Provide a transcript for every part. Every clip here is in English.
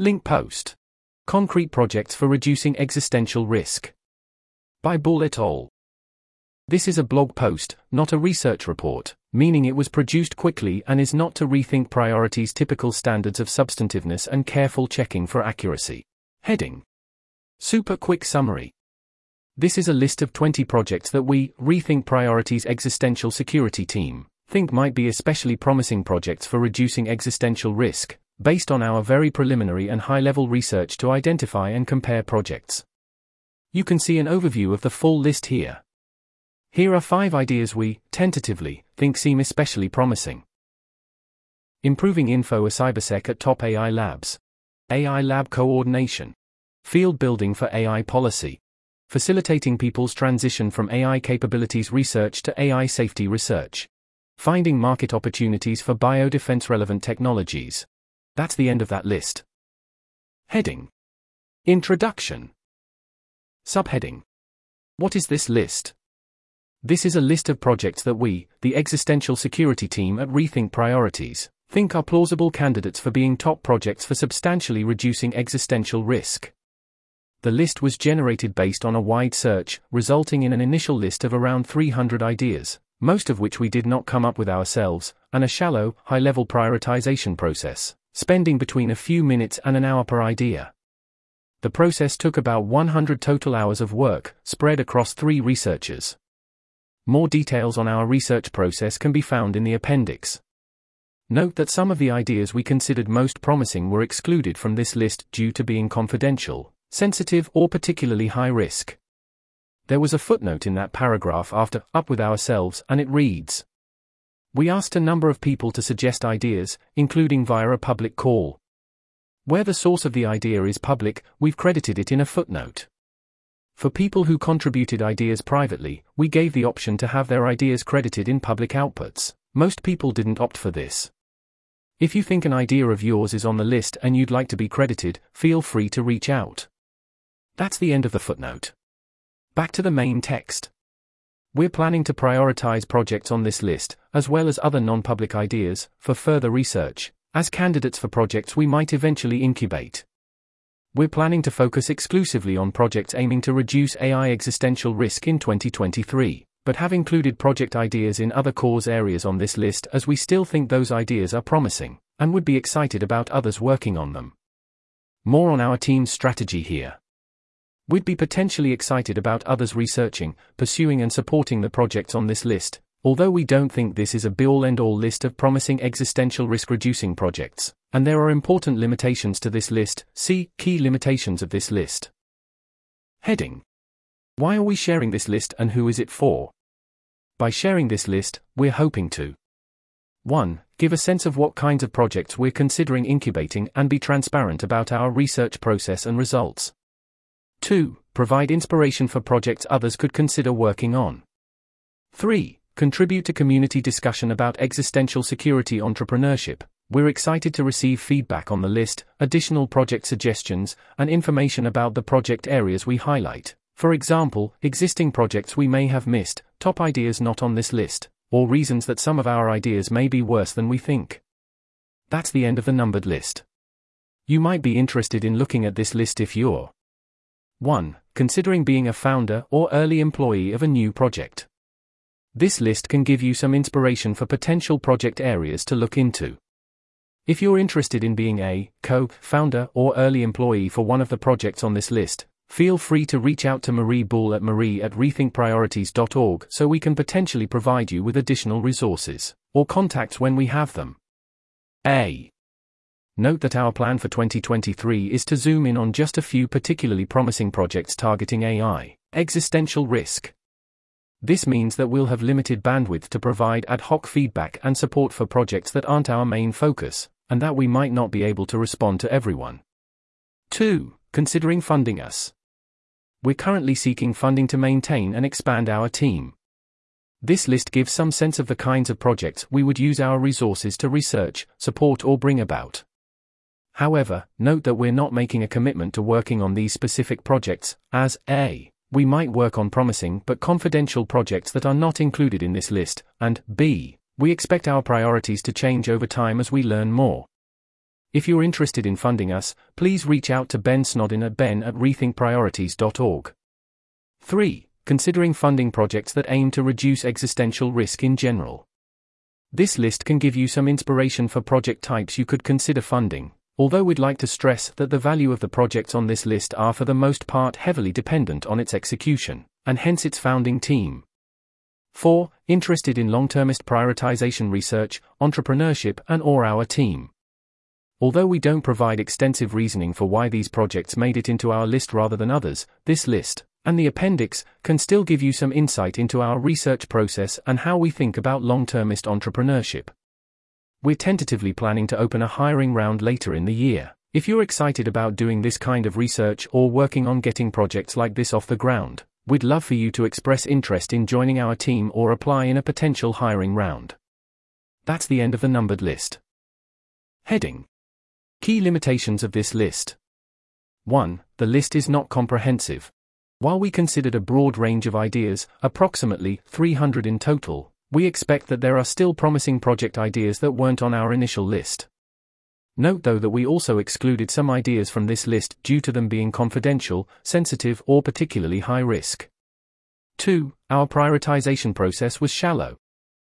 Link post. Concrete projects for reducing existential risk. By Buhl et al. This is a blog post, not a research report, meaning it was produced quickly and is not to rethink priorities typical standards of substantiveness and careful checking for accuracy. Heading Super quick summary. This is a list of 20 projects that we, Rethink Priorities Existential Security Team, think might be especially promising projects for reducing existential risk, based on our very preliminary and high level research to identify and compare projects. You can see an overview of the full list here. Here are five ideas we, tentatively, think seem especially promising. Improving info a cybersec at top AI labs. AI lab coordination. Field building for AI policy. Facilitating people's transition from AI capabilities research to AI safety research. Finding market opportunities for biodefense relevant technologies. That's the end of that list. Heading Introduction. Subheading What is this list? This is a list of projects that we, the existential security team at Rethink Priorities, think are plausible candidates for being top projects for substantially reducing existential risk. The list was generated based on a wide search, resulting in an initial list of around 300 ideas, most of which we did not come up with ourselves, and a shallow, high level prioritization process, spending between a few minutes and an hour per idea. The process took about 100 total hours of work, spread across three researchers. More details on our research process can be found in the appendix. Note that some of the ideas we considered most promising were excluded from this list due to being confidential, sensitive, or particularly high risk. There was a footnote in that paragraph after Up with Ourselves, and it reads We asked a number of people to suggest ideas, including via a public call. Where the source of the idea is public, we've credited it in a footnote. For people who contributed ideas privately, we gave the option to have their ideas credited in public outputs. Most people didn't opt for this. If you think an idea of yours is on the list and you'd like to be credited, feel free to reach out. That's the end of the footnote. Back to the main text. We're planning to prioritize projects on this list, as well as other non public ideas, for further research, as candidates for projects we might eventually incubate. We're planning to focus exclusively on projects aiming to reduce AI existential risk in 2023, but have included project ideas in other cause areas on this list as we still think those ideas are promising, and would be excited about others working on them. More on our team's strategy here. We'd be potentially excited about others researching, pursuing, and supporting the projects on this list, although we don't think this is a be all end all list of promising existential risk reducing projects. And there are important limitations to this list, see Key Limitations of this list. Heading Why are we sharing this list and who is it for? By sharing this list, we're hoping to 1. Give a sense of what kinds of projects we're considering incubating and be transparent about our research process and results. 2. Provide inspiration for projects others could consider working on. 3. Contribute to community discussion about existential security entrepreneurship, we're excited to receive feedback on the list, additional project suggestions, and information about the project areas we highlight. For example, existing projects we may have missed, top ideas not on this list, or reasons that some of our ideas may be worse than we think. That's the end of the numbered list. You might be interested in looking at this list if you're 1. Considering being a founder or early employee of a new project. This list can give you some inspiration for potential project areas to look into. If you're interested in being a co founder or early employee for one of the projects on this list, feel free to reach out to Marie Buhl at marie at rethinkpriorities.org so we can potentially provide you with additional resources or contacts when we have them. A. Note that our plan for 2023 is to zoom in on just a few particularly promising projects targeting AI existential risk. This means that we'll have limited bandwidth to provide ad hoc feedback and support for projects that aren't our main focus, and that we might not be able to respond to everyone. 2. Considering funding us. We're currently seeking funding to maintain and expand our team. This list gives some sense of the kinds of projects we would use our resources to research, support, or bring about. However, note that we're not making a commitment to working on these specific projects, as A. We might work on promising but confidential projects that are not included in this list, and B. We expect our priorities to change over time as we learn more. If you're interested in funding us, please reach out to Ben Snodin at ben at rethinkpriorities.org. 3. Considering funding projects that aim to reduce existential risk in general. This list can give you some inspiration for project types you could consider funding, although we'd like to stress that the value of the projects on this list are for the most part heavily dependent on its execution, and hence its founding team. 4. Interested in long-termist prioritization research, entrepreneurship and or our team. Although we don't provide extensive reasoning for why these projects made it into our list rather than others, this list, and the appendix, can still give you some insight into our research process and how we think about long-termist entrepreneurship. We're tentatively planning to open a hiring round later in the year. If you're excited about doing this kind of research or working on getting projects like this off the ground, we'd love for you to express interest in joining our team or apply in a potential hiring round. That's the end of the numbered list. Heading Key limitations of this list 1. The list is not comprehensive. While we considered a broad range of ideas, approximately 300 in total, we expect that there are still promising project ideas that weren't on our initial list. Note though that we also excluded some ideas from this list due to them being confidential, sensitive, or particularly high risk. 2. Our prioritization process was shallow.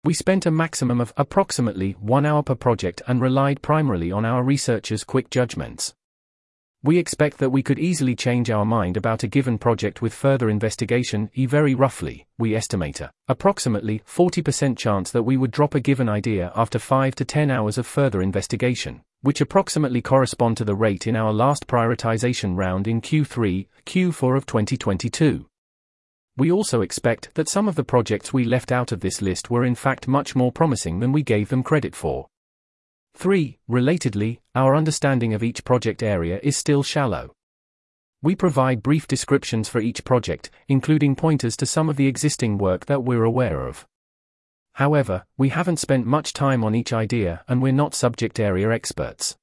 We spent a maximum of approximately one hour per project and relied primarily on our researchers' quick judgments. We expect that we could easily change our mind about a given project with further investigation, e very roughly, we estimate a approximately 40% chance that we would drop a given idea after 5 to 10 hours of further investigation, which approximately correspond to the rate in our last prioritization round in Q3, Q4 of 2022. We also expect that some of the projects we left out of this list were in fact much more promising than we gave them credit for. 3. Relatedly, our understanding of each project area is still shallow. We provide brief descriptions for each project, including pointers to some of the existing work that we're aware of. However, we haven't spent much time on each idea and we're not subject area experts.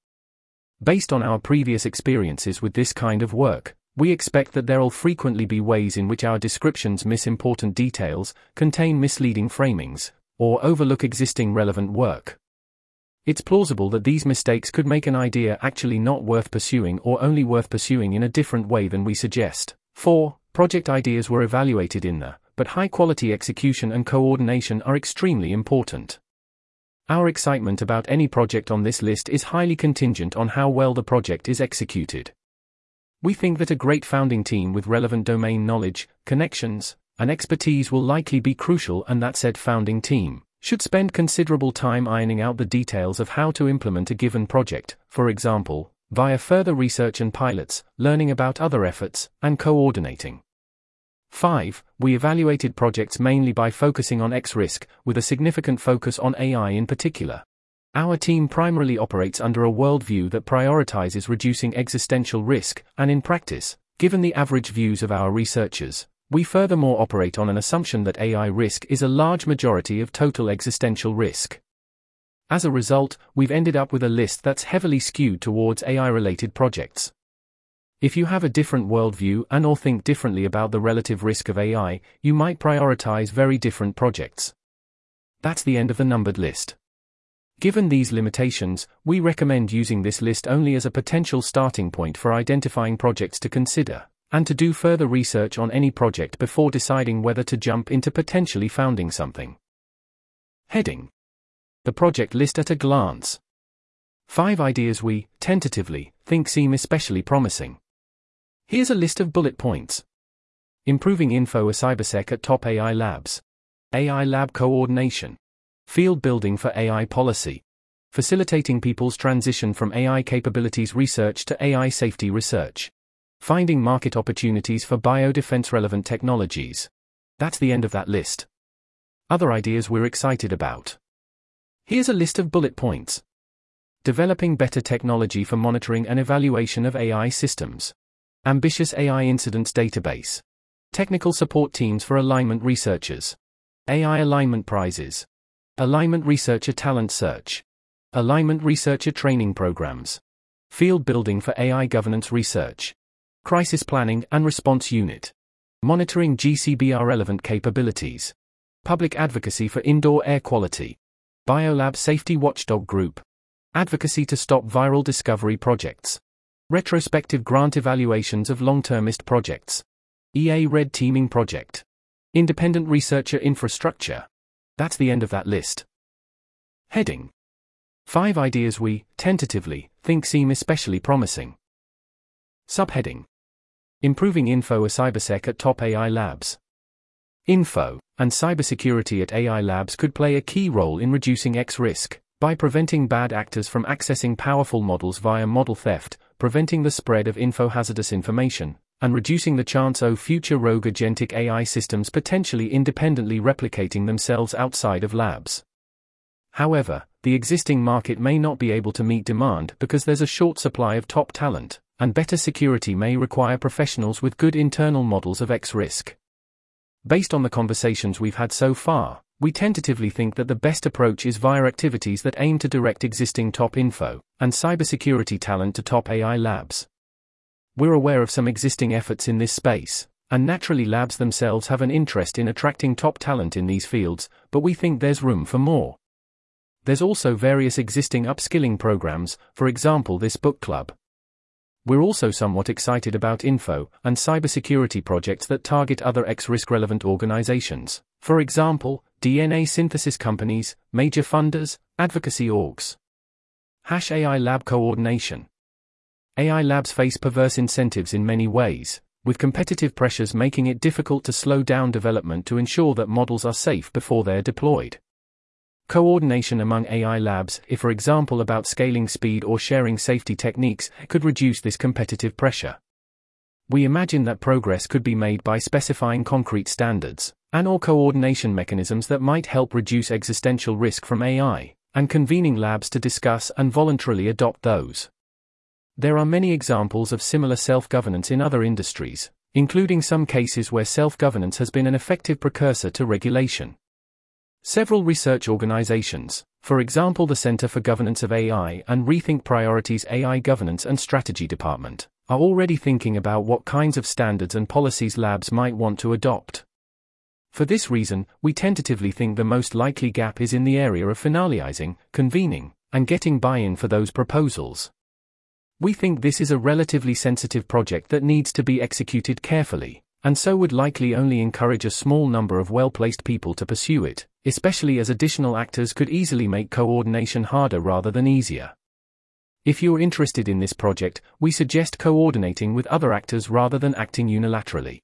Based on our previous experiences with this kind of work, we expect that there'll frequently be ways in which our descriptions miss important details, contain misleading framings, or overlook existing relevant work. It's plausible that these mistakes could make an idea actually not worth pursuing or only worth pursuing in a different way than we suggest. 4. Project ideas were evaluated in the, but high quality execution and coordination are extremely important. Our excitement about any project on this list is highly contingent on how well the project is executed. We think that a great founding team with relevant domain knowledge, connections, and expertise will likely be crucial and that said founding team should spend considerable time ironing out the details of how to implement a given project, for example, via further research and pilots, learning about other efforts, and coordinating. 5. We evaluated projects mainly by focusing on X risk, with a significant focus on AI in particular. Our team primarily operates under a worldview that prioritizes reducing existential risk, and in practice, given the average views of our researchers, we furthermore operate on an assumption that AI risk is a large majority of total existential risk. As a result, we've ended up with a list that's heavily skewed towards AI related projects. If you have a different worldview and or think differently about the relative risk of AI, you might prioritize very different projects. That's the end of the numbered list. Given these limitations, we recommend using this list only as a potential starting point for identifying projects to consider and to do further research on any project before deciding whether to jump into potentially founding something. Heading The project list at a glance. Five ideas we, tentatively, think seem especially promising. Here's a list of bullet points. Improving info a cybersec at top AI labs. AI lab coordination. Field building for AI policy. Facilitating people's transition from AI capabilities research to AI safety research. Finding market opportunities for biodefense relevant technologies. That's the end of that list. Other ideas we're excited about. Here's a list of bullet points. Developing better technology for monitoring and evaluation of AI systems. Ambitious AI incidents database. Technical support teams for alignment researchers. AI alignment prizes. Alignment researcher talent search. Alignment researcher training programs. Field building for AI governance research. Crisis Planning and Response Unit. Monitoring GCBR relevant capabilities. Public Advocacy for Indoor Air Quality. Biolab Safety Watchdog Group. Advocacy to stop viral discovery projects. Retrospective grant evaluations of long termist projects. EA Red Teaming Project. Independent Researcher Infrastructure. That's the end of that list. Heading Five ideas we, tentatively, think seem especially promising. Subheading Improving Info a Cybersec at Top AI Labs. Info and cybersecurity at AI Labs could play a key role in reducing X risk by preventing bad actors from accessing powerful models via model theft, preventing the spread of info hazardous information, and reducing the chance of future rogue agentic AI systems potentially independently replicating themselves outside of labs. However, the existing market may not be able to meet demand because there's a short supply of top talent, and better security may require professionals with good internal models of X risk. Based on the conversations we've had so far, we tentatively think that the best approach is via activities that aim to direct existing top info and cybersecurity talent to top AI labs. We're aware of some existing efforts in this space, and naturally labs themselves have an interest in attracting top talent in these fields, but we think there's room for more. There's also various existing upskilling programs, for example, this book club. We're also somewhat excited about info and cybersecurity projects that target other X risk relevant organizations, for example, DNA synthesis companies, major funders, advocacy orgs. Hash AI Lab Coordination. AI labs face perverse incentives in many ways, with competitive pressures making it difficult to slow down development to ensure that models are safe before they're deployed. Coordination among AI labs, if for example about scaling speed or sharing safety techniques, could reduce this competitive pressure. We imagine that progress could be made by specifying concrete standards and or coordination mechanisms that might help reduce existential risk from AI, and convening labs to discuss and voluntarily adopt those. There are many examples of similar self-governance in other industries, including some cases where self-governance has been an effective precursor to regulation. Several research organizations, for example the Center for Governance of AI and Rethink Priorities AI Governance and Strategy Department, are already thinking about what kinds of standards and policies labs might want to adopt. For this reason, we tentatively think the most likely gap is in the area of finalizing, convening, and getting buy-in for those proposals. We think this is a relatively sensitive project that needs to be executed carefully and so would likely only encourage a small number of well placed people to pursue it, especially as additional actors could easily make coordination harder rather than easier. If you're interested in this project, we suggest coordinating with other actors rather than acting unilaterally.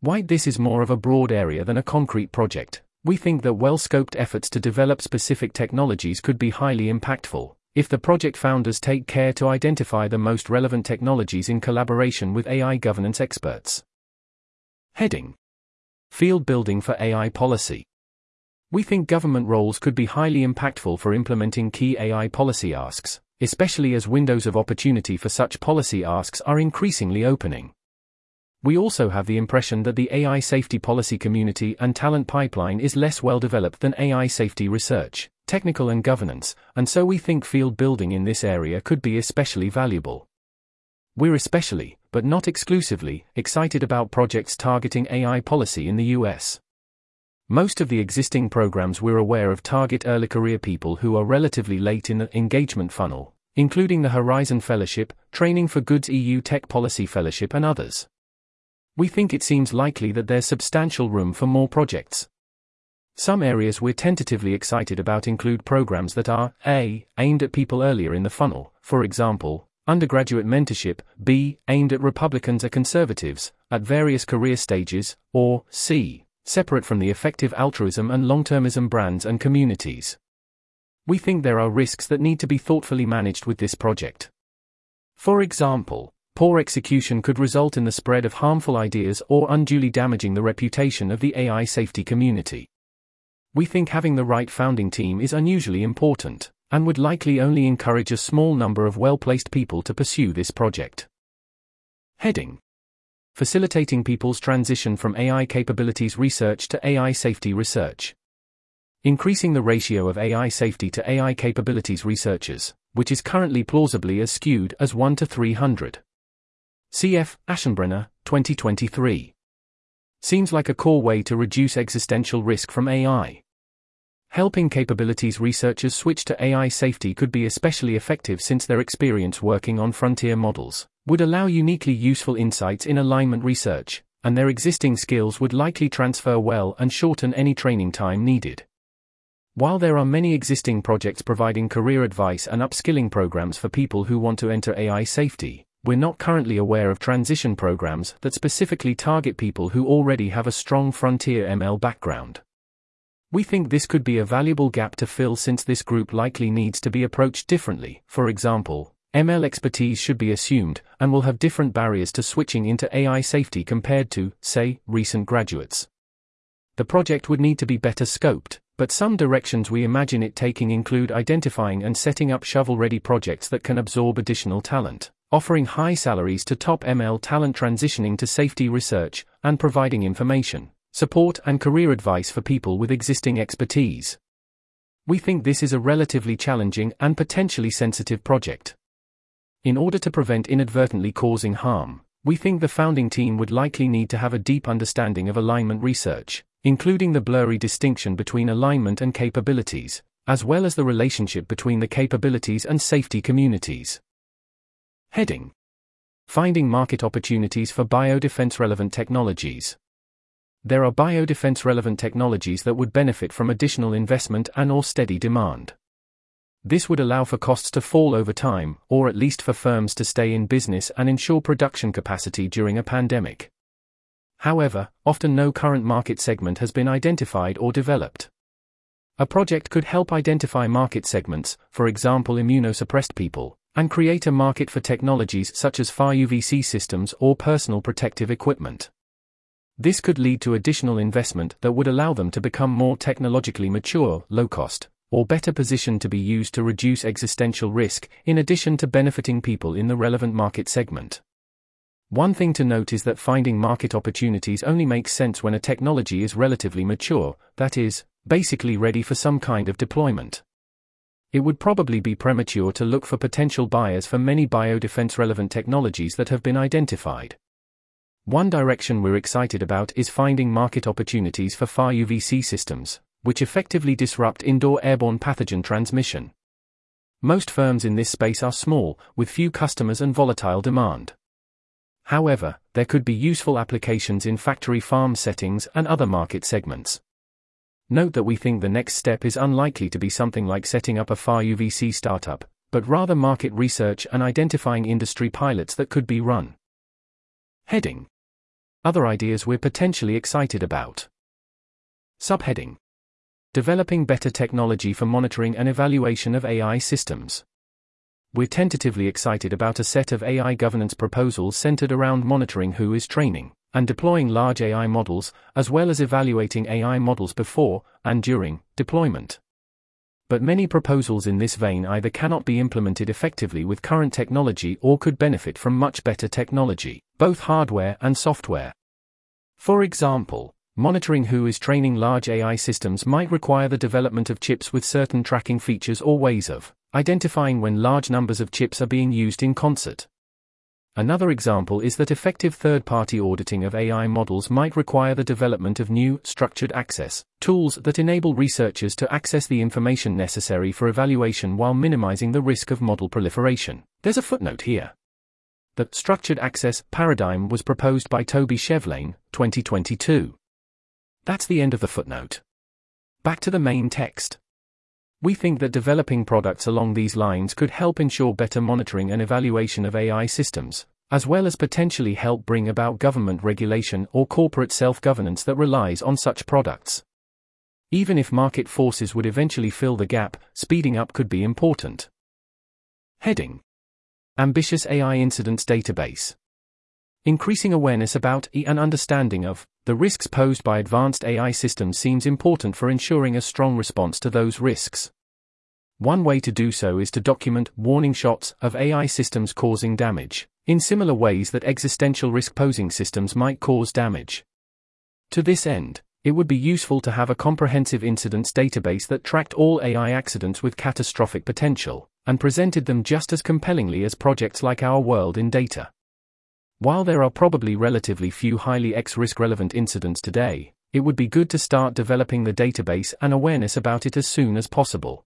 While this is more of a broad area than a concrete project, we think that well scoped efforts to develop specific technologies could be highly impactful, if the project founders take care to identify the most relevant technologies in collaboration with AI governance experts. Heading Field Building for AI Policy. We think government roles could be highly impactful for implementing key AI policy asks, especially as windows of opportunity for such policy asks are increasingly opening. We also have the impression that the AI safety policy community and talent pipeline is less well developed than AI safety research, technical and governance, and so we think field building in this area could be especially valuable. We're especially, but not exclusively, excited about projects targeting AI policy in the US. Most of the existing programs we're aware of target early career people who are relatively late in the engagement funnel, including the Horizon Fellowship, Training for Goods EU Tech Policy Fellowship, and others. We think it seems likely that there's substantial room for more projects. Some areas we're tentatively excited about include programs that are A. aimed at people earlier in the funnel, for example, undergraduate mentorship, B, aimed at Republicans or conservatives, at various career stages, or C, separate from the effective altruism and long termism brands and communities. We think there are risks that need to be thoughtfully managed with this project. For example, poor execution could result in the spread of harmful ideas or unduly damaging the reputation of the AI safety community. We think having the right founding team is unusually important and would likely only encourage a small number of well placed people to pursue this project. Heading Facilitating people's transition from AI capabilities research to AI safety research. Increasing the ratio of AI safety to AI capabilities researchers, which is currently plausibly as skewed as 1 to 300. CF Aschenbrenner, 2023. Seems like a core way to reduce existential risk from AI. Helping capabilities researchers switch to AI safety could be especially effective since their experience working on frontier models would allow uniquely useful insights in alignment research, and their existing skills would likely transfer well and shorten any training time needed. While there are many existing projects providing career advice and upskilling programs for people who want to enter AI safety, we're not currently aware of transition programs that specifically target people who already have a strong frontier ML background. We think this could be a valuable gap to fill since this group likely needs to be approached differently. For example, ML expertise should be assumed and will have different barriers to switching into AI safety compared to, say, recent graduates. The project would need to be better scoped, but some directions we imagine it taking include identifying and setting up shovel ready projects that can absorb additional talent, offering high salaries to top ML talent transitioning to safety research, and providing information support, and career advice for people with existing expertise. We think this is a relatively challenging and potentially sensitive project. In order to prevent inadvertently causing harm, we think the founding team would likely need to have a deep understanding of alignment research, including the blurry distinction between alignment and capabilities, as well as the relationship between the capabilities and safety communities. Heading Finding market opportunities for biodefense relevant technologies. There are biodefense relevant technologies that would benefit from additional investment and or steady demand. This would allow for costs to fall over time, or at least for firms to stay in business and ensure production capacity during a pandemic. However, often no current market segment has been identified or developed. A project could help identify market segments, for example immunosuppressed people, and create a market for technologies such as far UVC systems or personal protective equipment. This could lead to additional investment that would allow them to become more technologically mature, low cost, or better positioned to be used to reduce existential risk, in addition to benefiting people in the relevant market segment. One thing to note is that finding market opportunities only makes sense when a technology is relatively mature, that is, basically ready for some kind of deployment. It would probably be premature to look for potential buyers for many biodefense relevant technologies that have been identified. One direction we're excited about is finding market opportunities for far UVC systems, which effectively disrupt indoor airborne pathogen transmission. Most firms in this space are small, with few customers and volatile demand. However, there could be useful applications in factory farm settings and other market segments. Note that we think the next step is unlikely to be something like setting up a far UVC startup, but rather market research and identifying industry pilots that could be run. Heading other ideas we're potentially excited about. Subheading Developing better technology for monitoring and evaluation of AI systems. We're tentatively excited about a set of AI governance proposals centered around monitoring who is training and deploying large AI models, as well as evaluating AI models before and during deployment. But many proposals in this vein either cannot be implemented effectively with current technology or could benefit from much better technology both hardware and software. For example, monitoring who is training large AI systems might require the development of chips with certain tracking features or ways of identifying when large numbers of chips are being used in concert. Another example is that effective third party auditing of AI models might require the development of new, structured access tools that enable researchers to access the information necessary for evaluation while minimizing the risk of model proliferation. There's a footnote here. The structured access paradigm was proposed by Toby Shevlane, 2022. That's the end of the footnote. Back to the main text. We think that developing products along these lines could help ensure better monitoring and evaluation of AI systems, as well as potentially help bring about government regulation or corporate self governance that relies on such products. Even if market forces would eventually fill the gap, speeding up could be important. Heading Ambitious AI Incidents Database. Increasing awareness about and understanding of the risks posed by advanced AI systems seems important for ensuring a strong response to those risks. One way to do so is to document warning shots of AI systems causing damage, in similar ways that existential risk posing systems might cause damage. To this end, it would be useful to have a comprehensive incidents database that tracked all AI accidents with catastrophic potential, and presented them just as compellingly as projects like Our World in Data. While there are probably relatively few highly X risk relevant incidents today, it would be good to start developing the database and awareness about it as soon as possible.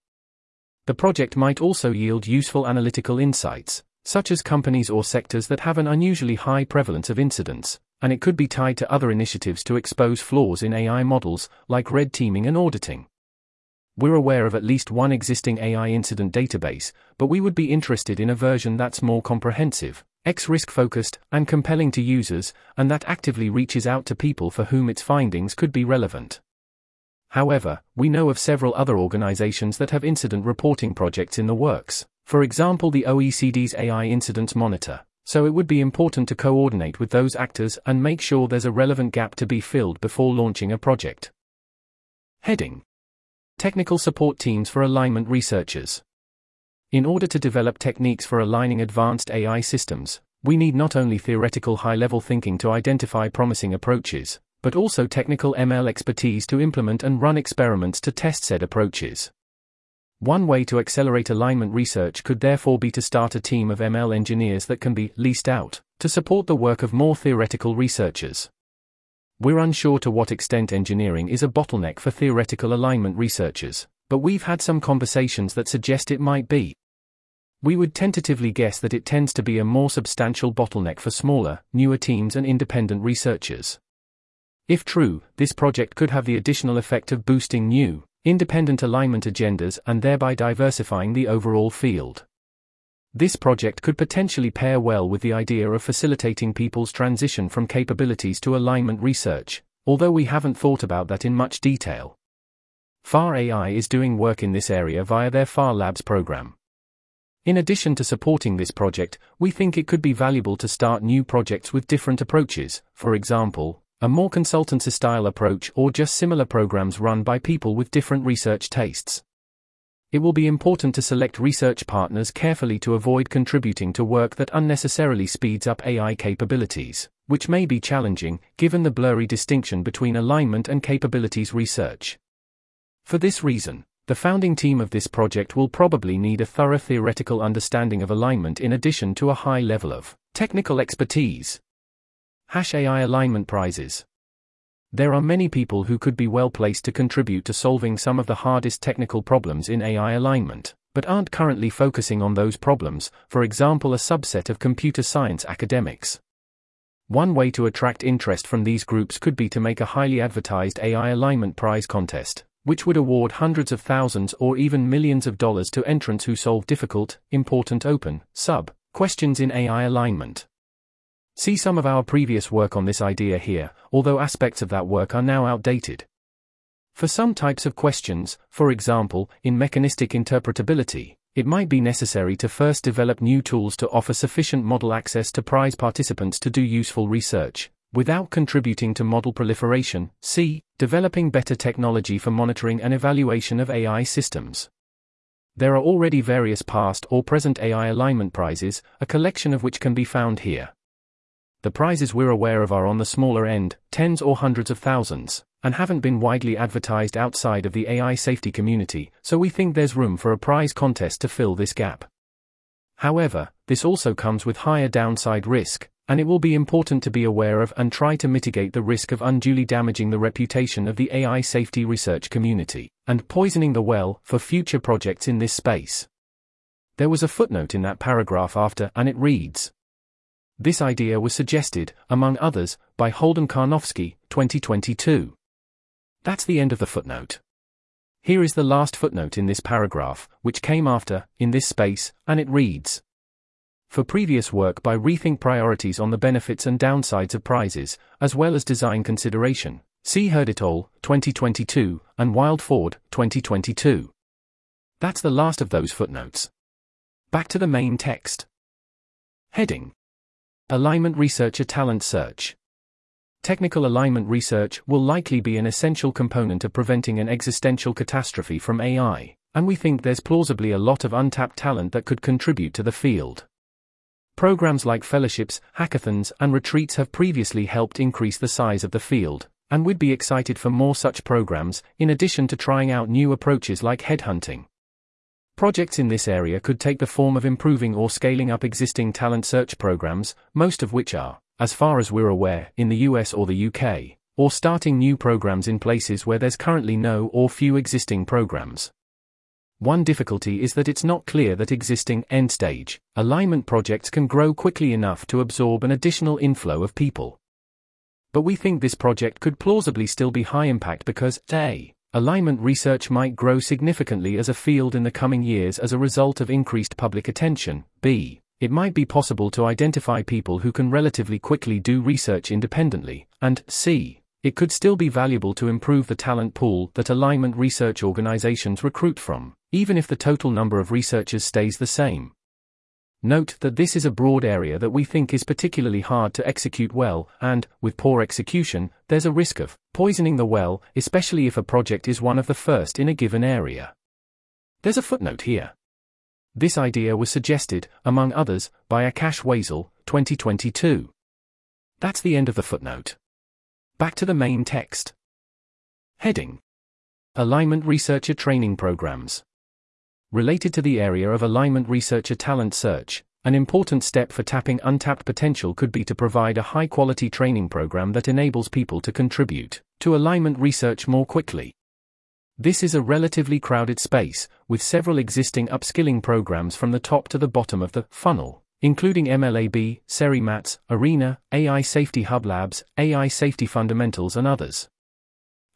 The project might also yield useful analytical insights, such as companies or sectors that have an unusually high prevalence of incidents, and it could be tied to other initiatives to expose flaws in AI models, like red teaming and auditing. We're aware of at least one existing AI incident database, but we would be interested in a version that's more comprehensive, X risk focused, and compelling to users, and that actively reaches out to people for whom its findings could be relevant. However, we know of several other organizations that have incident reporting projects in the works, for example, the OECD's AI Incidents Monitor. So it would be important to coordinate with those actors and make sure there's a relevant gap to be filled before launching a project. Heading Technical support teams for alignment researchers. In order to develop techniques for aligning advanced AI systems, we need not only theoretical high level thinking to identify promising approaches, but also technical ML expertise to implement and run experiments to test said approaches. One way to accelerate alignment research could therefore be to start a team of ML engineers that can be leased out to support the work of more theoretical researchers. We're unsure to what extent engineering is a bottleneck for theoretical alignment researchers, but we've had some conversations that suggest it might be. We would tentatively guess that it tends to be a more substantial bottleneck for smaller, newer teams and independent researchers. If true, this project could have the additional effect of boosting new, independent alignment agendas and thereby diversifying the overall field. This project could potentially pair well with the idea of facilitating people's transition from capabilities to alignment research, although we haven't thought about that in much detail. FAR AI is doing work in this area via their FAR Labs program. In addition to supporting this project, we think it could be valuable to start new projects with different approaches, for example, a more consultancy style approach or just similar programs run by people with different research tastes. It will be important to select research partners carefully to avoid contributing to work that unnecessarily speeds up AI capabilities, which may be challenging, given the blurry distinction between alignment and capabilities research. For this reason, the founding team of this project will probably need a thorough theoretical understanding of alignment in addition to a high level of technical expertise. Hash AI Alignment Prizes. There are many people who could be well placed to contribute to solving some of the hardest technical problems in AI alignment, but aren't currently focusing on those problems, for example, a subset of computer science academics. One way to attract interest from these groups could be to make a highly advertised AI alignment prize contest, which would award hundreds of thousands or even millions of dollars to entrants who solve difficult, important open, sub, questions in AI alignment. See some of our previous work on this idea here, although aspects of that work are now outdated. For some types of questions, for example, in mechanistic interpretability, it might be necessary to first develop new tools to offer sufficient model access to prize participants to do useful research, without contributing to model proliferation. C. Developing better technology for monitoring and evaluation of AI systems. There are already various past or present AI alignment prizes, a collection of which can be found here the prizes we're aware of are on the smaller end, tens or hundreds of thousands, and haven't been widely advertised outside of the AI safety community, so we think there's room for a prize contest to fill this gap. However, this also comes with higher downside risk, and it will be important to be aware of and try to mitigate the risk of unduly damaging the reputation of the AI safety research community, and poisoning the well for future projects in this space. There was a footnote in that paragraph after, and it reads this idea was suggested, among others, by Holden Karnofsky, 2022. That's the end of the footnote. Here is the last footnote in this paragraph, which came after, in this space, and it reads For previous work by Rethink Priorities on the Benefits and Downsides of Prizes, as well as design consideration, see Hurd et al., 2022, and Wildford, 2022. That's the last of those footnotes. Back to the main text. Heading Alignment Researcher Talent Search. Technical alignment research will likely be an essential component of preventing an existential catastrophe from AI, and we think there's plausibly a lot of untapped talent that could contribute to the field. Programs like fellowships, hackathons, and retreats have previously helped increase the size of the field, and we'd be excited for more such programs, in addition to trying out new approaches like headhunting. Projects in this area could take the form of improving or scaling up existing talent search programs, most of which are, as far as we're aware, in the US or the UK, or starting new programs in places where there's currently no or few existing programs. One difficulty is that it's not clear that existing end stage alignment projects can grow quickly enough to absorb an additional inflow of people. But we think this project could plausibly still be high impact because A. Alignment research might grow significantly as a field in the coming years as a result of increased public attention. B. It might be possible to identify people who can relatively quickly do research independently. And C. It could still be valuable to improve the talent pool that alignment research organizations recruit from even if the total number of researchers stays the same. Note that this is a broad area that we think is particularly hard to execute well, and, with poor execution, there's a risk of poisoning the well, especially if a project is one of the first in a given area. There's a footnote here. This idea was suggested, among others, by Akash Wasil, 2022. That's the end of the footnote. Back to the main text. Heading Alignment Researcher Training Programs related to the area of alignment researcher talent search, an important step for tapping untapped potential could be to provide a high quality training program that enables people to contribute to alignment research more quickly. This is a relatively crowded space, with several existing upskilling programs from the top to the bottom of the funnel, including MLAB, CERI-MATS, ARENA, AI Safety Hub Labs, AI Safety Fundamentals, and others.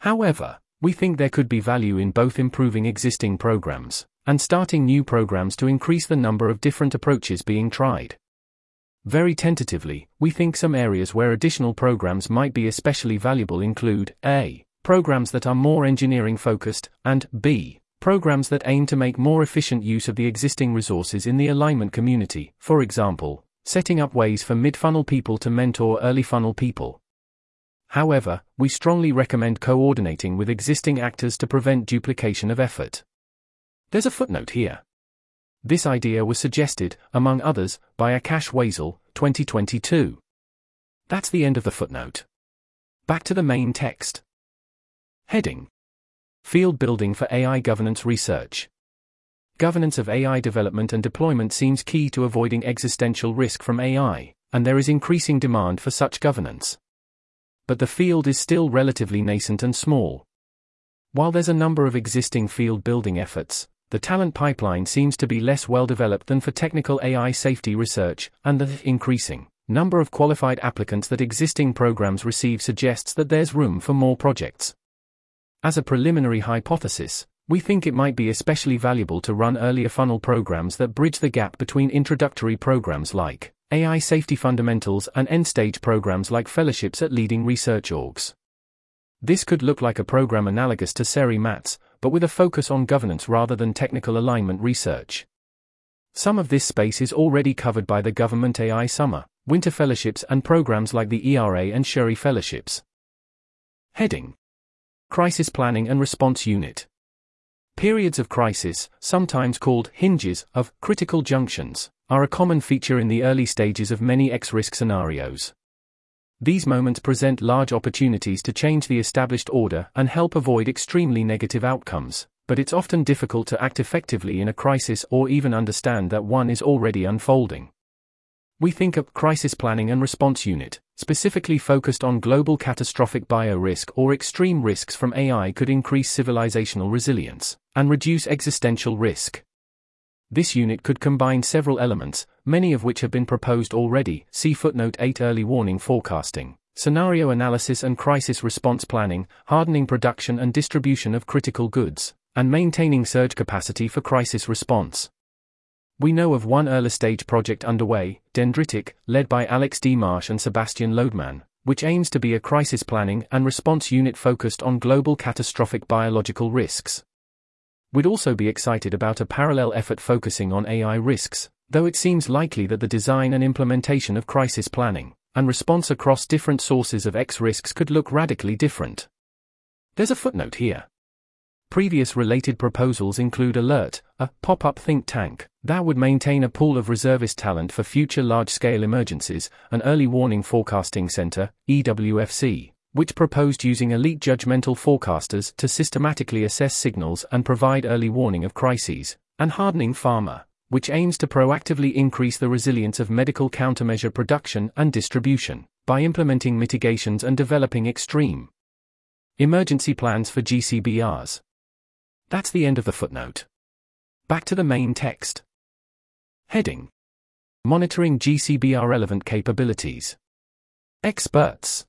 However, we think there could be value in both improving existing programs and starting new programs to increase the number of different approaches being tried. Very tentatively, we think some areas where additional programs might be especially valuable include A. Programs that are more engineering focused, and B. Programs that aim to make more efficient use of the existing resources in the alignment community, for example, setting up ways for mid funnel people to mentor early funnel people. However, we strongly recommend coordinating with existing actors to prevent duplication of effort. There's a footnote here. This idea was suggested, among others, by Akash Wasil, 2022. That's the end of the footnote. Back to the main text. Heading Field Building for AI Governance Research. Governance of AI development and deployment seems key to avoiding existential risk from AI, and there is increasing demand for such governance. But the field is still relatively nascent and small. While there's a number of existing field building efforts, the talent pipeline seems to be less well developed than for technical AI safety research, and the increasing number of qualified applicants that existing programs receive suggests that there's room for more projects. As a preliminary hypothesis, we think it might be especially valuable to run earlier funnel programs that bridge the gap between introductory programs like AI Safety Fundamentals and end stage programs like fellowships at leading research orgs. This could look like a program analogous to CERI-MATS, but with a focus on governance rather than technical alignment research. Some of this space is already covered by the Government AI Summer, Winter Fellowships, and programs like the ERA and CHERI Fellowships. Heading Crisis Planning and Response Unit. Periods of crisis, sometimes called hinges of critical junctions, are a common feature in the early stages of many X risk scenarios. These moments present large opportunities to change the established order and help avoid extremely negative outcomes, but it's often difficult to act effectively in a crisis or even understand that one is already unfolding. We think a crisis planning and response unit, specifically focused on global catastrophic bio risk or extreme risks from AI, could increase civilizational resilience and reduce existential risk. This unit could combine several elements, many of which have been proposed already. See footnote 8 Early warning forecasting, scenario analysis and crisis response planning, hardening production and distribution of critical goods, and maintaining surge capacity for crisis response. We know of one early stage project underway, Dendritic, led by Alex Demarsh and Sebastian Lodemann, which aims to be a crisis planning and response unit focused on global catastrophic biological risks. We'd also be excited about a parallel effort focusing on AI risks, though it seems likely that the design and implementation of crisis planning and response across different sources of X risks could look radically different. There's a footnote here. Previous related proposals include Alert, a pop up think tank that would maintain a pool of reservist talent for future large scale emergencies, an early warning forecasting center, EWFC, which proposed using elite judgmental forecasters to systematically assess signals and provide early warning of crises, and Hardening Pharma, which aims to proactively increase the resilience of medical countermeasure production and distribution, by implementing mitigations and developing extreme emergency plans for GCBRs. That's the end of the footnote. Back to the main text. Heading Monitoring GCBR relevant capabilities. Experts.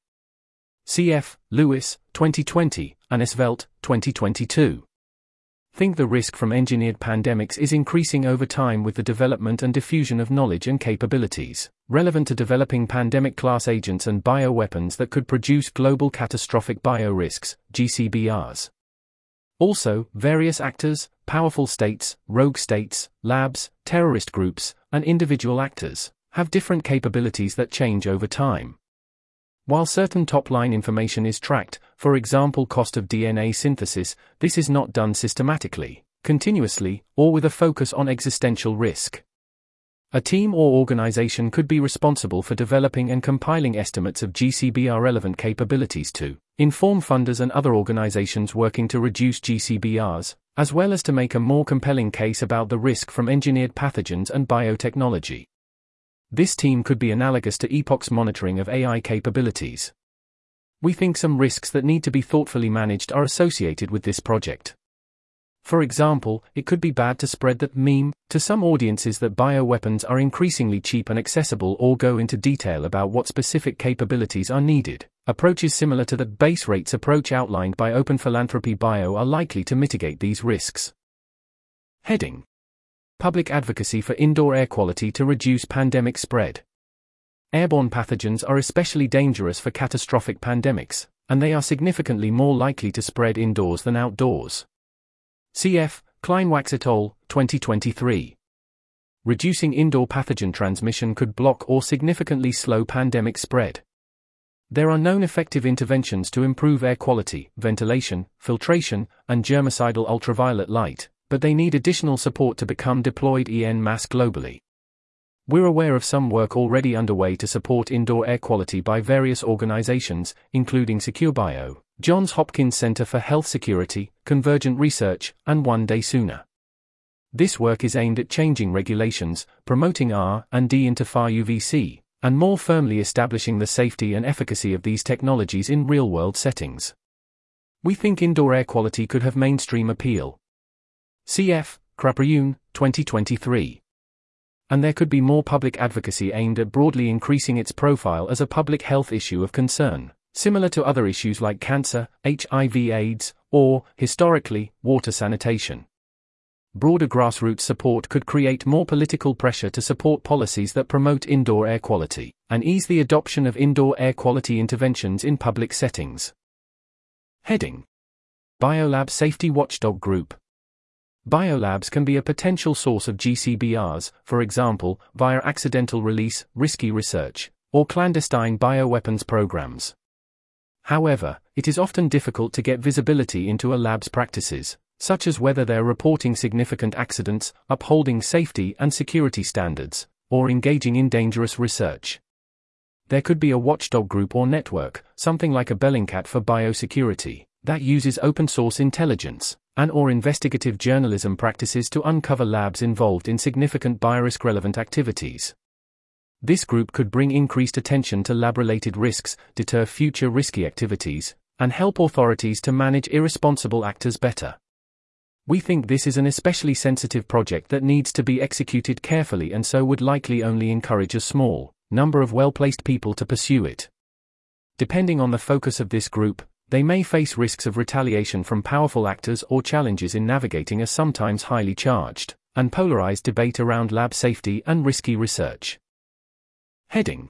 CF, Lewis, 2020, and Esvelt, 2022. Think the risk from engineered pandemics is increasing over time with the development and diffusion of knowledge and capabilities relevant to developing pandemic class agents and bioweapons that could produce global catastrophic biorisks, GCBRs. Also, various actors, powerful states, rogue states, labs, terrorist groups, and individual actors have different capabilities that change over time. While certain top line information is tracked, for example, cost of DNA synthesis, this is not done systematically, continuously, or with a focus on existential risk. A team or organization could be responsible for developing and compiling estimates of GCBR relevant capabilities to inform funders and other organizations working to reduce GCBRs, as well as to make a more compelling case about the risk from engineered pathogens and biotechnology. This team could be analogous to Epoch's monitoring of AI capabilities. We think some risks that need to be thoughtfully managed are associated with this project. For example, it could be bad to spread that meme to some audiences that bioweapons are increasingly cheap and accessible or go into detail about what specific capabilities are needed. Approaches similar to the base rates approach outlined by Open Philanthropy Bio are likely to mitigate these risks. Heading Public advocacy for indoor air quality to reduce pandemic spread. Airborne pathogens are especially dangerous for catastrophic pandemics, and they are significantly more likely to spread indoors than outdoors. Cf. Kleinwax et al., 2023. Reducing indoor pathogen transmission could block or significantly slow pandemic spread. There are known effective interventions to improve air quality, ventilation, filtration, and germicidal ultraviolet light, but they need additional support to become deployed en masse globally. We're aware of some work already underway to support indoor air quality by various organizations, including SecureBio, Johns Hopkins Center for Health Security, Convergent Research, and One Day Sooner. This work is aimed at changing regulations, promoting R and D into far UVC, and more firmly establishing the safety and efficacy of these technologies in real-world settings. We think indoor air quality could have mainstream appeal. CF, Kraprayoon, 2023. And there could be more public advocacy aimed at broadly increasing its profile as a public health issue of concern similar to other issues like cancer, HIV/AIDS, or, historically, water sanitation. Broader grassroots support could create more political pressure to support policies that promote indoor air quality and ease the adoption of indoor air quality interventions in public settings. Heading Biolab Safety Watchdog Group Biolabs can be a potential source of GCBRs, for example, via accidental release, risky research, or clandestine bioweapons programs. However, it is often difficult to get visibility into a lab's practices, such as whether they're reporting significant accidents, upholding safety and security standards, or engaging in dangerous research. There could be a watchdog group or network, something like a Bellingcat for biosecurity, that uses open source intelligence and or investigative journalism practices to uncover labs involved in significant biorisk relevant activities. This group could bring increased attention to lab related risks, deter future risky activities, and help authorities to manage irresponsible actors better. We think this is an especially sensitive project that needs to be executed carefully and so would likely only encourage a small number of well placed people to pursue it. Depending on the focus of this group, they may face risks of retaliation from powerful actors or challenges in navigating a sometimes highly charged and polarized debate around lab safety and risky research. Heading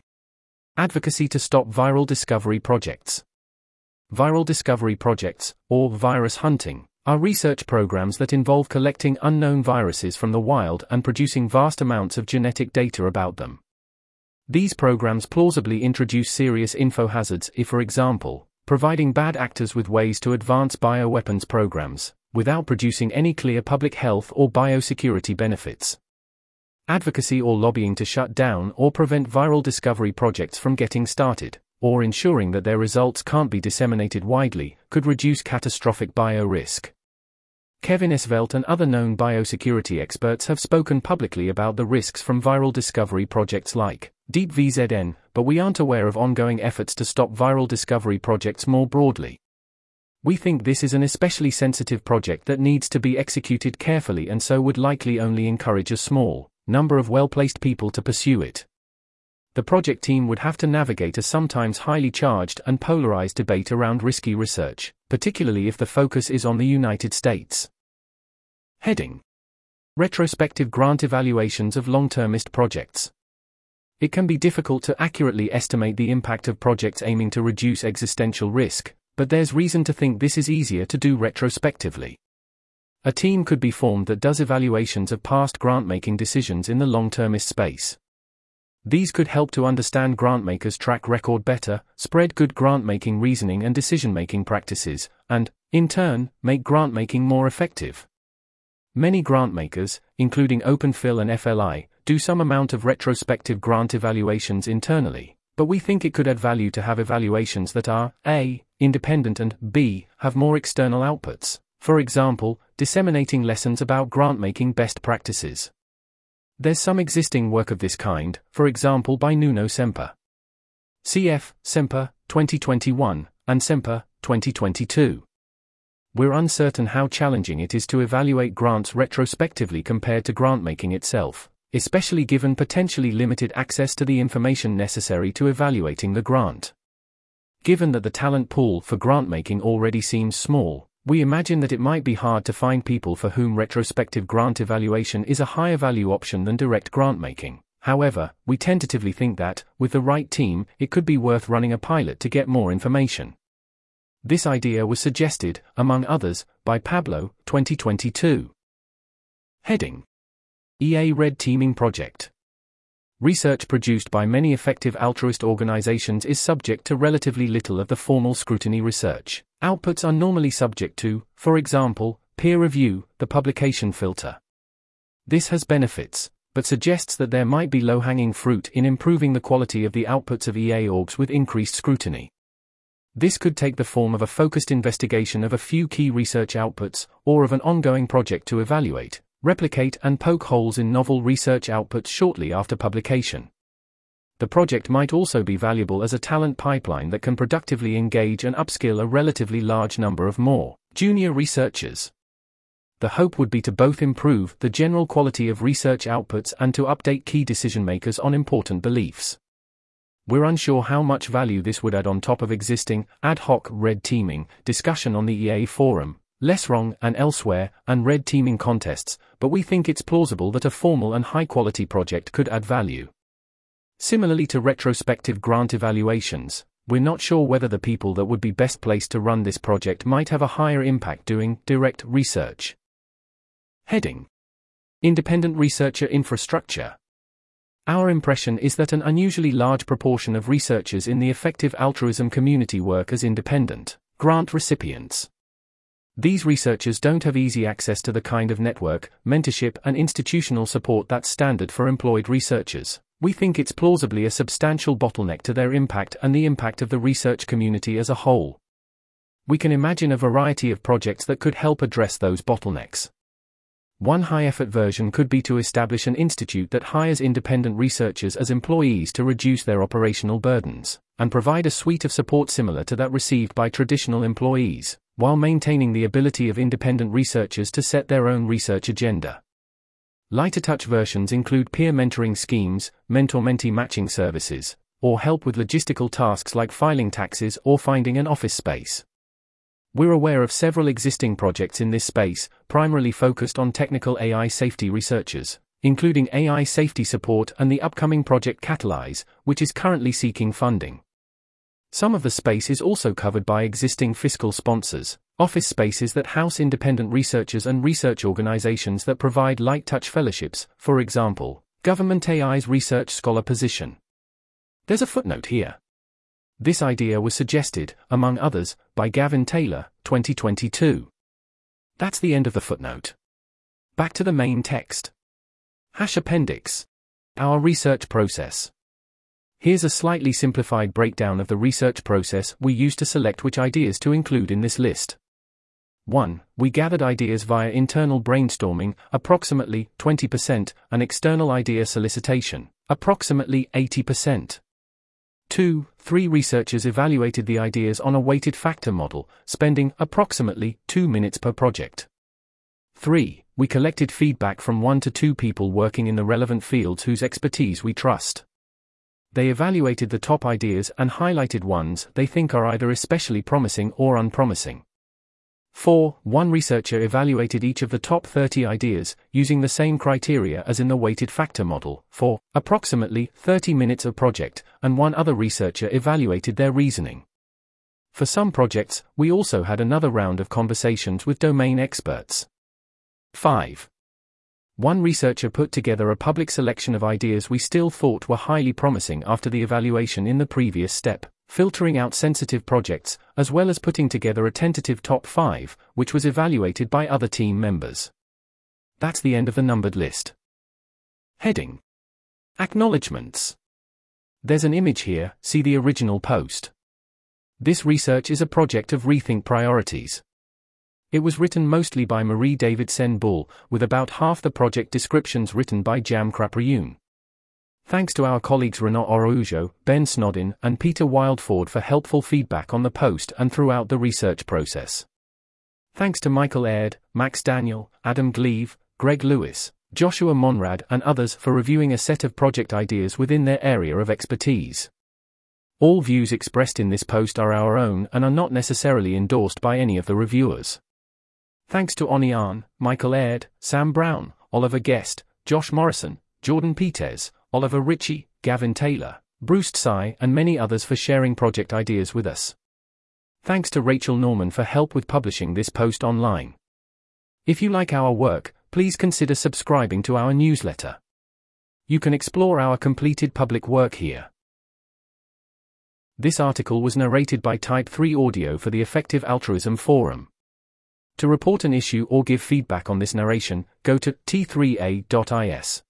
Advocacy to stop viral discovery projects. Viral discovery projects, or virus hunting, are research programs that involve collecting unknown viruses from the wild and producing vast amounts of genetic data about them. These programs plausibly introduce serious info hazards if, for example, providing bad actors with ways to advance bioweapons programs, without producing any clear public health or biosecurity benefits. Advocacy or lobbying to shut down or prevent viral discovery projects from getting started, or ensuring that their results can't be disseminated widely, could reduce catastrophic bio risk. Kevin Esvelt and other known biosecurity experts have spoken publicly about the risks from viral discovery projects like Deep VZN, but we aren't aware of ongoing efforts to stop viral discovery projects more broadly. We think this is an especially sensitive project that needs to be executed carefully and so would likely only encourage a small number of well placed people to pursue it. The project team would have to navigate a sometimes highly charged and polarized debate around risky research, particularly if the focus is on the United States. Heading Retrospective grant evaluations of long termist projects. It can be difficult to accurately estimate the impact of projects aiming to reduce existential risk, but there's reason to think this is easier to do retrospectively. A team could be formed that does evaluations of past grant making decisions in the long termist space. These could help to understand grant makers' track record better, spread good grant making reasoning and decision making practices, and, in turn, make grant making more effective. Many grant makers, including OpenPhil and FLI, do some amount of retrospective grant evaluations internally, but we think it could add value to have evaluations that are A. independent and B. have more external outputs, for example, disseminating lessons about grant making best practices. There's some existing work of this kind, for example by Nuno Sempere. CF, Sempere, 2021, and Sempere, 2022. We're uncertain how challenging it is to evaluate grants retrospectively compared to grant making itself especially given potentially limited access to the information necessary to evaluating the grant. Given that the talent pool for grant making already seems small, we imagine that it might be hard to find people for whom retrospective grant evaluation is a higher value option than direct grant making. However, we tentatively think that, with the right team, it could be worth running a pilot to get more information. This idea was suggested, among others, by Pablo, 2022. Heading EA Red Teaming Project. Research produced by many effective altruist organizations is subject to relatively little of the formal scrutiny research. Outputs are normally subject to, for example, peer review, the publication filter. This has benefits, but suggests that there might be low hanging fruit in improving the quality of the outputs of EA orgs with increased scrutiny. This could take the form of a focused investigation of a few key research outputs, or of an ongoing project to evaluate, replicate and poke holes in novel research outputs shortly after publication. The project might also be valuable as a talent pipeline that can productively engage and upskill a relatively large number of more junior researchers. The hope would be to both improve the general quality of research outputs and to update key decision makers on important beliefs. We're unsure how much value this would add on top of existing ad hoc red teaming discussion on the EA forum, less wrong and elsewhere, and red teaming contests, but we think it's plausible that a formal and high quality project could add value. Similarly to retrospective grant evaluations, we're not sure whether the people that would be best placed to run this project might have a higher impact doing direct research. Heading Independent Researcher Infrastructure. Our impression is that an unusually large proportion of researchers in the effective altruism community work as independent grant recipients. These researchers don't have easy access to the kind of network, mentorship, and institutional support that's standard for employed researchers. We think it's plausibly a substantial bottleneck to their impact and the impact of the research community as a whole. We can imagine a variety of projects that could help address those bottlenecks. One high effort version could be to establish an institute that hires independent researchers as employees to reduce their operational burdens, and provide a suite of support similar to that received by traditional employees while maintaining the ability of independent researchers to set their own research agenda. Lighter touch versions include peer mentoring schemes, mentor mentee matching services, or help with logistical tasks like filing taxes or finding an office space. We're aware of several existing projects in this space, primarily focused on technical AI safety researchers, including AI safety support and the upcoming Project Catalyze, which is currently seeking funding. Some of the space is also covered by existing fiscal sponsors, office spaces that house independent researchers and research organizations that provide light touch fellowships, for example, GovAI's research scholar position. There's a footnote here. This idea was suggested, among others, by Gavin Taylor, 2022. That's the end of the footnote. Back to the main text. Hash Appendix. Our research process. Here's a slightly simplified breakdown of the research process we used to select which ideas to include in this list. 1. We gathered ideas via internal brainstorming, approximately 20%, and external idea solicitation, approximately 80%. 2. Three researchers evaluated the ideas on a weighted factor model, spending approximately 2 minutes per project. 3. We collected feedback from 1 to 2 people working in the relevant fields whose expertise we trust. They evaluated the top ideas and highlighted ones they think are either especially promising or unpromising. 4. One researcher evaluated each of the top 30 ideas, using the same criteria as in the weighted factor model, for approximately 30 minutes a project, and one other researcher evaluated their reasoning. For some projects, we also had another round of conversations with domain experts. 5. One researcher put together a public selection of ideas we still thought were highly promising after the evaluation in the previous step filtering out sensitive projects, as well as putting together a tentative top 5, which was evaluated by other team members. That's the end of the numbered list. Heading Acknowledgements. There's an image here, see the original post. This research is a project of Rethink Priorities. It was written mostly by Marie Davidsen Buhl, with about half the project descriptions written by Jam. Thanks to our colleagues Renan Araujo, Ben Snodin, and Peter Wildeford for helpful feedback on the post and throughout the research process. Thanks to Michael Aird, Max Daniel, Adam Gleave, Greg Lewis, Joshua Monrad, and others for reviewing a set of project ideas within their area of expertise. All views expressed in this post are our own and are not necessarily endorsed by any of the reviewers. Thanks to Onni Aarne, Michael Aird, Sam Brown, Oliver Guest, Josh Morrison, Jordan Peters, Oliver Ritchie, Gavin Taylor, Bruce Tsai, and many others for sharing project ideas with us. Thanks to Rachel Norman for help with publishing this post online. If you like our work, please consider subscribing to our newsletter. You can explore our completed public work here. This article was narrated by Type 3 Audio for the Effective Altruism Forum. To report an issue or give feedback on this narration, go to t3a.is.